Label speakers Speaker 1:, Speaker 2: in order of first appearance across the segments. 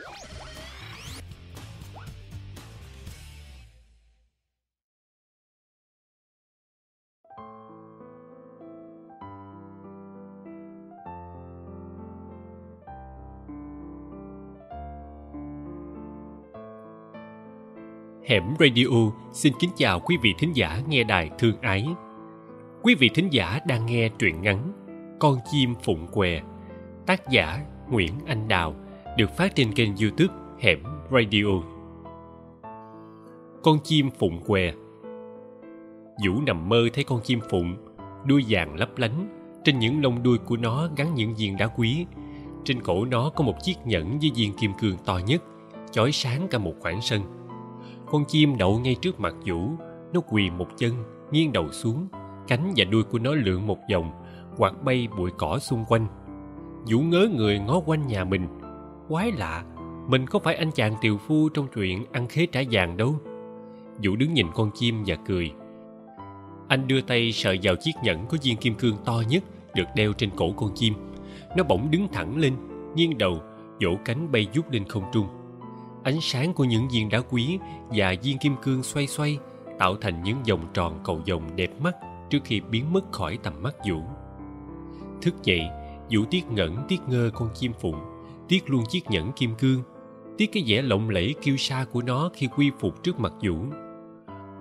Speaker 1: Hẻm Radio xin kính chào quý vị thính giả nghe đài thương ái. Quý vị thính giả đang nghe truyện ngắn Con chim phụng què, tác giả Nguyễn Anh Đào, được phát trên kênh YouTube Hẻm Radio. Con chim phụng què. Vũ nằm mơ thấy con chim phụng, đuôi vàng lấp lánh, trên những lông đuôi của nó gắn những viên đá quý. Trên cổ nó có một chiếc nhẫn với viên kim cương to nhất, chói sáng cả một khoảng sân. Con chim đậu ngay trước mặt vũ nó quỳ một chân nghiêng đầu xuống. Cánh và đuôi của nó lượn một vòng quạt bay bụi cỏ xung quanh. Vũ ngớ người ngó quanh nhà mình quái lạ. Mình có phải anh chàng tiều phu trong chuyện ăn khế trả vàng đâu? Vũ đứng nhìn con chim và cười. Anh đưa tay sờ vào chiếc nhẫn có viên kim cương to nhất được đeo trên cổ con chim. Nó bỗng đứng thẳng lên, nghiêng đầu, vỗ cánh bay vút lên không trung. Ánh sáng của những viên đá quý và viên kim cương xoay xoay tạo thành những vòng tròn cầu vồng đẹp mắt trước khi biến mất khỏi tầm mắt vũ. Thức dậy, vũ tiếc ngẩn tiếc ngơ con chim phụng tiếc luôn chiếc nhẫn kim cương, tiếc cái vẻ lộng lẫy kiêu sa của nó khi quy phục trước mặt vũ.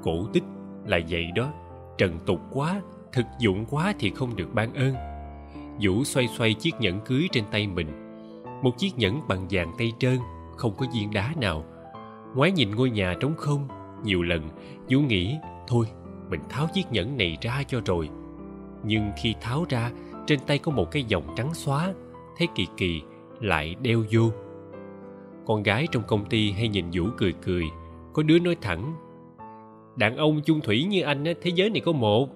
Speaker 1: Cổ tích là vậy đó, trần tục quá, thực dụng quá thì không được ban ơn. Vũ xoay xoay chiếc nhẫn cưới trên tay mình, một chiếc nhẫn bằng vàng tay trơn, không có viên đá nào. Ngoái nhìn ngôi nhà trống không, nhiều lần vũ nghĩ, thôi, mình tháo chiếc nhẫn này ra cho rồi. Nhưng khi tháo ra, trên tay có một cái vòng trắng xóa, thấy kỳ kỳ lại đeo vô. Con gái trong công ty hay nhìn vũ cười cười, có đứa nói thẳng, đàn ông chung thủy như anh thế giới này có một.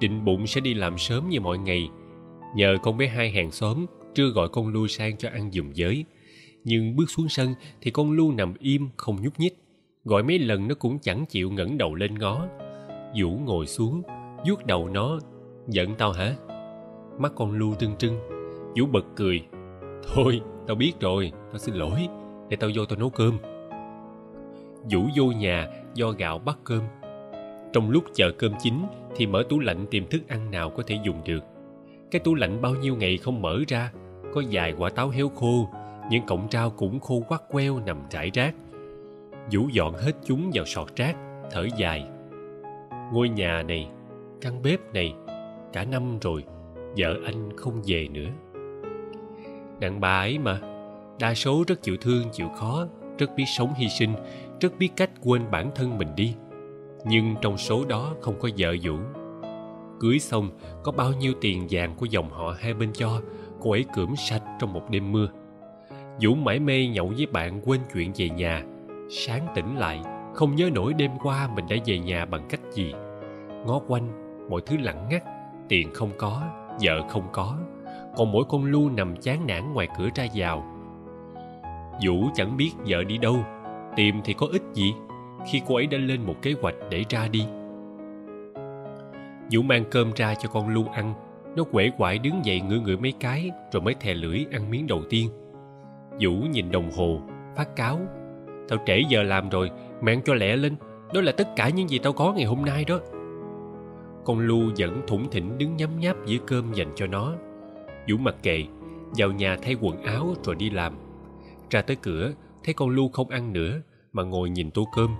Speaker 1: Định bụng sẽ đi làm sớm như mọi ngày. Nhờ con bé hai hàng xóm trưa gọi con lu sang cho ăn giùm giới. Nhưng bước xuống sân thì con lu nằm im, không nhúc nhích. Gọi mấy lần nó cũng chẳng chịu ngẩng đầu lên ngó. Vũ ngồi xuống, vuốt đầu nó, giận tao hả? Mắt con lu trưng trưng vũ bật cười. Thôi, tao biết rồi, tao xin lỗi. Để tao vô tao nấu cơm. Vũ vô nhà, do gạo bắt cơm. Trong lúc chờ cơm chín thì mở tủ lạnh tìm thức ăn nào có thể dùng được. Cái tủ lạnh bao nhiêu ngày không mở ra, có vài quả táo héo khô, những cọng rau cũng khô quắt queo nằm trải rác. Vũ dọn hết chúng vào sọt rác, thở dài. Ngôi nhà này, căn bếp này, cả năm rồi, vợ anh không về nữa đàn bà ấy mà. Đa số rất chịu thương, chịu khó, rất biết sống hy sinh, rất biết cách quên bản thân mình đi. Nhưng trong số đó không có vợ vũ. Cưới xong, có bao nhiêu tiền vàng của dòng họ hai bên cho, cô ấy cưỡng sạch trong một đêm mưa. Vũ mải mê nhậu với bạn quên chuyện về nhà. Sáng tỉnh lại, Không nhớ nổi đêm qua mình đã về nhà bằng cách gì. Ngó quanh, Mọi thứ lặng ngắt, Tiền không có, Vợ không có. Còn mỗi con lu nằm chán nản ngoài cửa ra vào Vũ chẳng biết vợ đi đâu Tìm thì có ích gì Khi cô ấy đã lên một kế hoạch để ra đi Vũ mang cơm ra cho con lu ăn Nó quể quại đứng dậy ngửi ngửi mấy cái Rồi mới thè lưỡi ăn miếng đầu tiên Vũ nhìn đồng hồ, phát cáo. Tao trễ giờ làm rồi, mẹ cho lẹ lên. Đó là tất cả những gì tao có ngày hôm nay đó. Con Lu vẫn thủng thỉnh đứng nhấm nháp giữa cơm dành cho nó. Vũ mặc kệ, vào nhà thay quần áo rồi đi làm. Ra tới cửa, thấy con Lu không ăn nữa, mà ngồi nhìn tô cơm.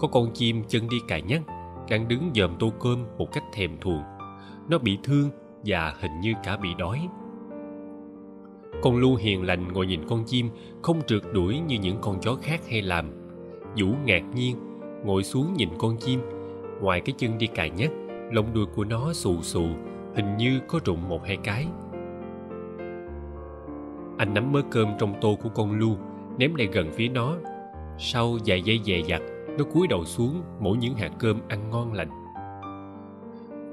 Speaker 1: Có con chim chân đi cài nhắc, đang đứng dòm tô cơm một cách thèm thuồng. Nó bị thương và hình như cả bị đói con lu hiền lành ngồi nhìn con chim không trượt đuổi như những con chó khác hay làm vũ ngạc nhiên ngồi xuống nhìn con chim ngoài cái chân đi cài nhắc lông đuôi của nó xù xù hình như có rụng một hai cái anh nắm mớ cơm trong tô của con lu ném lại gần phía nó sau vài giây dè dặt nó cúi đầu xuống mỗi những hạt cơm ăn ngon lành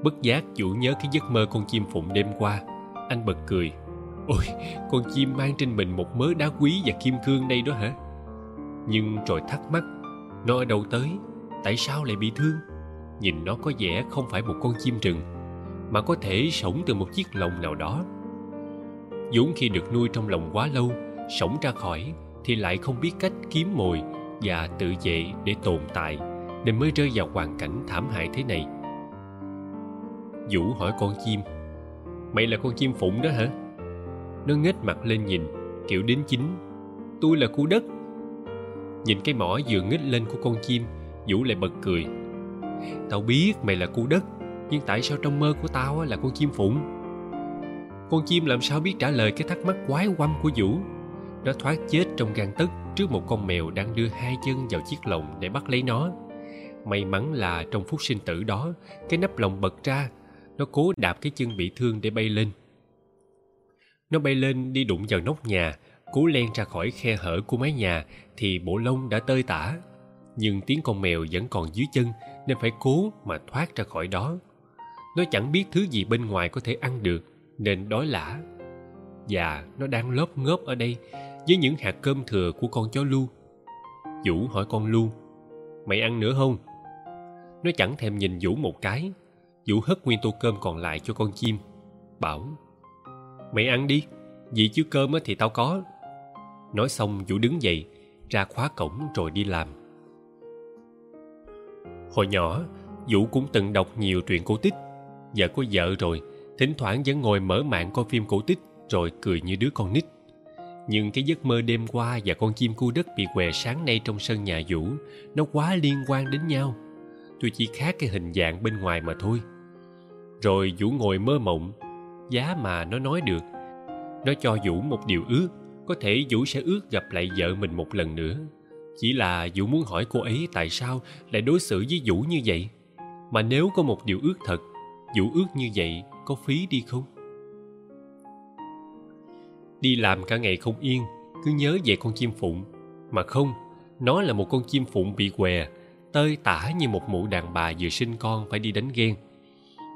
Speaker 1: bất giác chủ nhớ cái giấc mơ con chim phụng đêm qua anh bật cười Ôi, con chim mang trên mình một mớ đá quý và kim cương đây đó hả? Nhưng rồi thắc mắc, nó ở đâu tới? Tại sao lại bị thương? Nhìn nó có vẻ không phải một con chim rừng, mà có thể sống từ một chiếc lồng nào đó. Vốn khi được nuôi trong lồng quá lâu, sống ra khỏi thì lại không biết cách kiếm mồi và tự vệ để tồn tại nên mới rơi vào hoàn cảnh thảm hại thế này. Vũ hỏi con chim mày là con chim phụng đó hả? Nó nghếch mặt lên nhìn kiểu đến chính tôi là cu đất. Nhìn cái mỏ vừa nghếch lên của con chim vũ lại bật cười tao biết mày là cu đất nhưng tại sao trong mơ của tao là con chim phụng? Con chim làm sao biết trả lời cái thắc mắc quái quăm của vũ? Nó thoát chết trong gang tấc trước một con mèo đang đưa hai chân vào chiếc lồng để bắt lấy nó. May mắn là trong phút sinh tử đó, cái nắp lồng bật ra, nó cố đạp cái chân bị thương để bay lên. Nó bay lên đi đụng vào nóc nhà, cố len ra khỏi khe hở của mái nhà thì bộ lông đã tơi tả. Nhưng tiếng con mèo vẫn còn dưới chân nên phải cố mà thoát ra khỏi đó. Nó chẳng biết thứ gì bên ngoài có thể ăn được nên đói lả. Và nó đang lốp ngóp ở đây với những hạt cơm thừa của con chó lu. Vũ hỏi con lu, mày ăn nữa không? Nó chẳng thèm nhìn vũ một cái. Vũ hất nguyên tô cơm còn lại cho con chim, bảo, mày ăn đi, vì chứ cơm thì tao có. Nói xong vũ đứng dậy, ra khóa cổng rồi đi làm. Hồi nhỏ, vũ cũng từng đọc nhiều truyện cổ tích giờ có vợ rồi thỉnh thoảng vẫn ngồi mở mạng coi phim cổ tích, rồi cười như đứa con nít. Nhưng cái giấc mơ đêm qua và con chim cu đất bị què sáng nay trong sân nhà vũ, nó quá liên quan đến nhau. Tôi chỉ khác cái hình dạng bên ngoài mà thôi. Rồi vũ ngồi mơ mộng, giá mà nó nói được. Nó cho vũ một điều ước, có thể vũ sẽ ước gặp lại vợ mình một lần nữa. Chỉ là vũ muốn hỏi cô ấy tại sao lại đối xử với vũ như vậy. Mà nếu có một điều ước thật, vũ ước như vậy có phí đi không? Đi làm cả ngày không yên, cứ nhớ về con chim phụng. Mà không, nó là một con chim phụng bị què, tơi tả như một mụ đàn bà vừa sinh con phải đi đánh ghen.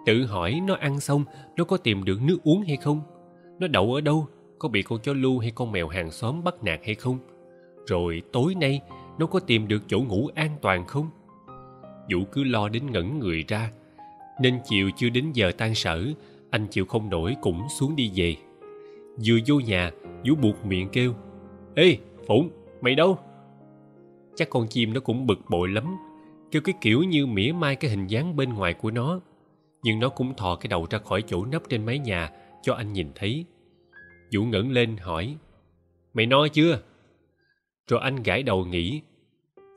Speaker 1: Tự hỏi nó ăn xong, nó có tìm được nước uống hay không? Nó đậu ở đâu, có bị con chó lu hay con mèo hàng xóm bắt nạt hay không? Rồi tối nay, nó có tìm được chỗ ngủ an toàn không? Vũ cứ lo đến ngẩn người ra nên chiều chưa đến giờ tan sở, anh chịu không nổi cũng xuống đi về. Vừa vô nhà, vũ buộc miệng kêu, ê, phụng, mày đâu? Chắc con chim nó cũng bực bội lắm, kêu cái kiểu như mỉa mai cái hình dáng bên ngoài của nó. Nhưng nó cũng thò cái đầu ra khỏi chỗ nấp trên mái nhà cho anh nhìn thấy. Vũ ngẩng lên hỏi, mày no chưa? Rồi anh gãi đầu nghĩ,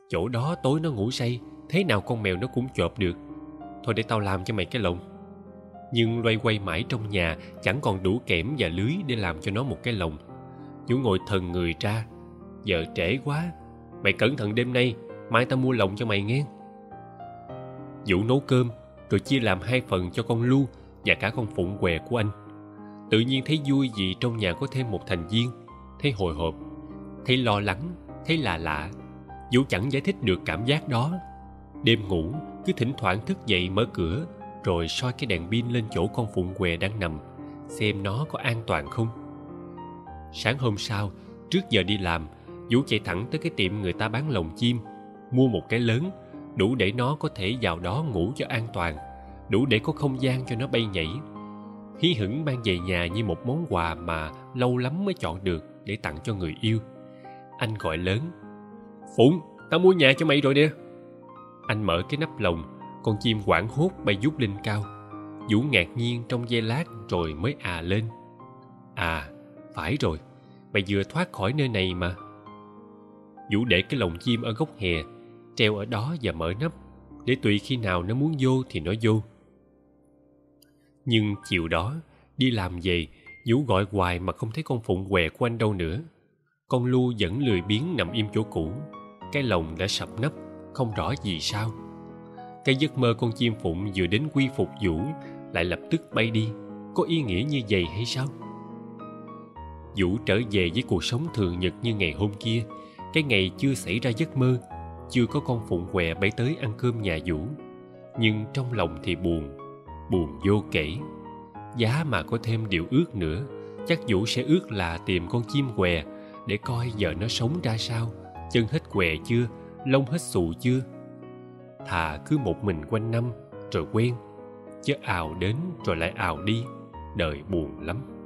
Speaker 1: chỗ đó tối nó ngủ say, thế nào con mèo nó cũng chộp được thôi để tao làm cho mày cái lồng nhưng loay quay mãi trong nhà, chẳng còn đủ kẽm và lưới để làm cho nó một cái lồng chú ngồi thần người ra. Giờ trễ quá. Mày cẩn thận đêm nay, mai tao mua lồng cho mày nghe. Vũ nấu cơm, rồi chia làm hai phần cho con lu và cả con phụng què của anh. Tự nhiên thấy vui vì trong nhà có thêm một thành viên. Thấy hồi hộp, thấy lo lắng, thấy lạ lạ. Vũ chẳng giải thích được cảm giác đó đêm ngủ, cứ thỉnh thoảng thức dậy mở cửa, rồi soi cái đèn pin lên chỗ con phụng què đang nằm, xem nó có an toàn không. Sáng hôm sau, trước giờ đi làm, vũ chạy thẳng tới cái tiệm người ta bán lồng chim, mua một cái lớn, đủ để nó có thể vào đó ngủ cho an toàn, đủ để có không gian cho nó bay nhảy. Hí hửng mang về nhà như một món quà mà lâu lắm mới chọn được để tặng cho người yêu. Anh gọi lớn, phụng, tao mua nhà cho mày rồi nè anh mở cái nắp lồng, con chim quảng hốt bay vút lên cao. Vũ ngạc nhiên trong giây lát rồi mới à lên. À phải rồi, mày vừa thoát khỏi nơi này mà. Vũ để cái lồng chim ở góc hè, treo ở đó và mở nắp, để tùy khi nào nó muốn vô thì nó vô. Nhưng chiều đó, đi làm về, vũ gọi hoài mà không thấy con phụng què của anh đâu nữa. Con lu vẫn lười biếng nằm im chỗ cũ, cái lồng đã sập nắp không rõ gì sao. Cái giấc mơ con chim phụng vừa đến quy phục vũ lại lập tức bay đi. Có ý nghĩa như vậy hay sao? Vũ trở về với cuộc sống thường nhật như ngày hôm kia. Cái ngày chưa xảy ra giấc mơ, chưa có con phụng què bay tới ăn cơm nhà vũ. Nhưng trong lòng thì buồn buồn vô kể. Giá mà có thêm điều ước nữa, chắc vũ sẽ ước là tìm con chim què để coi giờ nó sống ra sao. Chân hết què chưa? Lông hết xù chưa? Thà cứ một mình quanh năm, rồi quen chứ ào đến rồi lại ào đi, đời buồn lắm.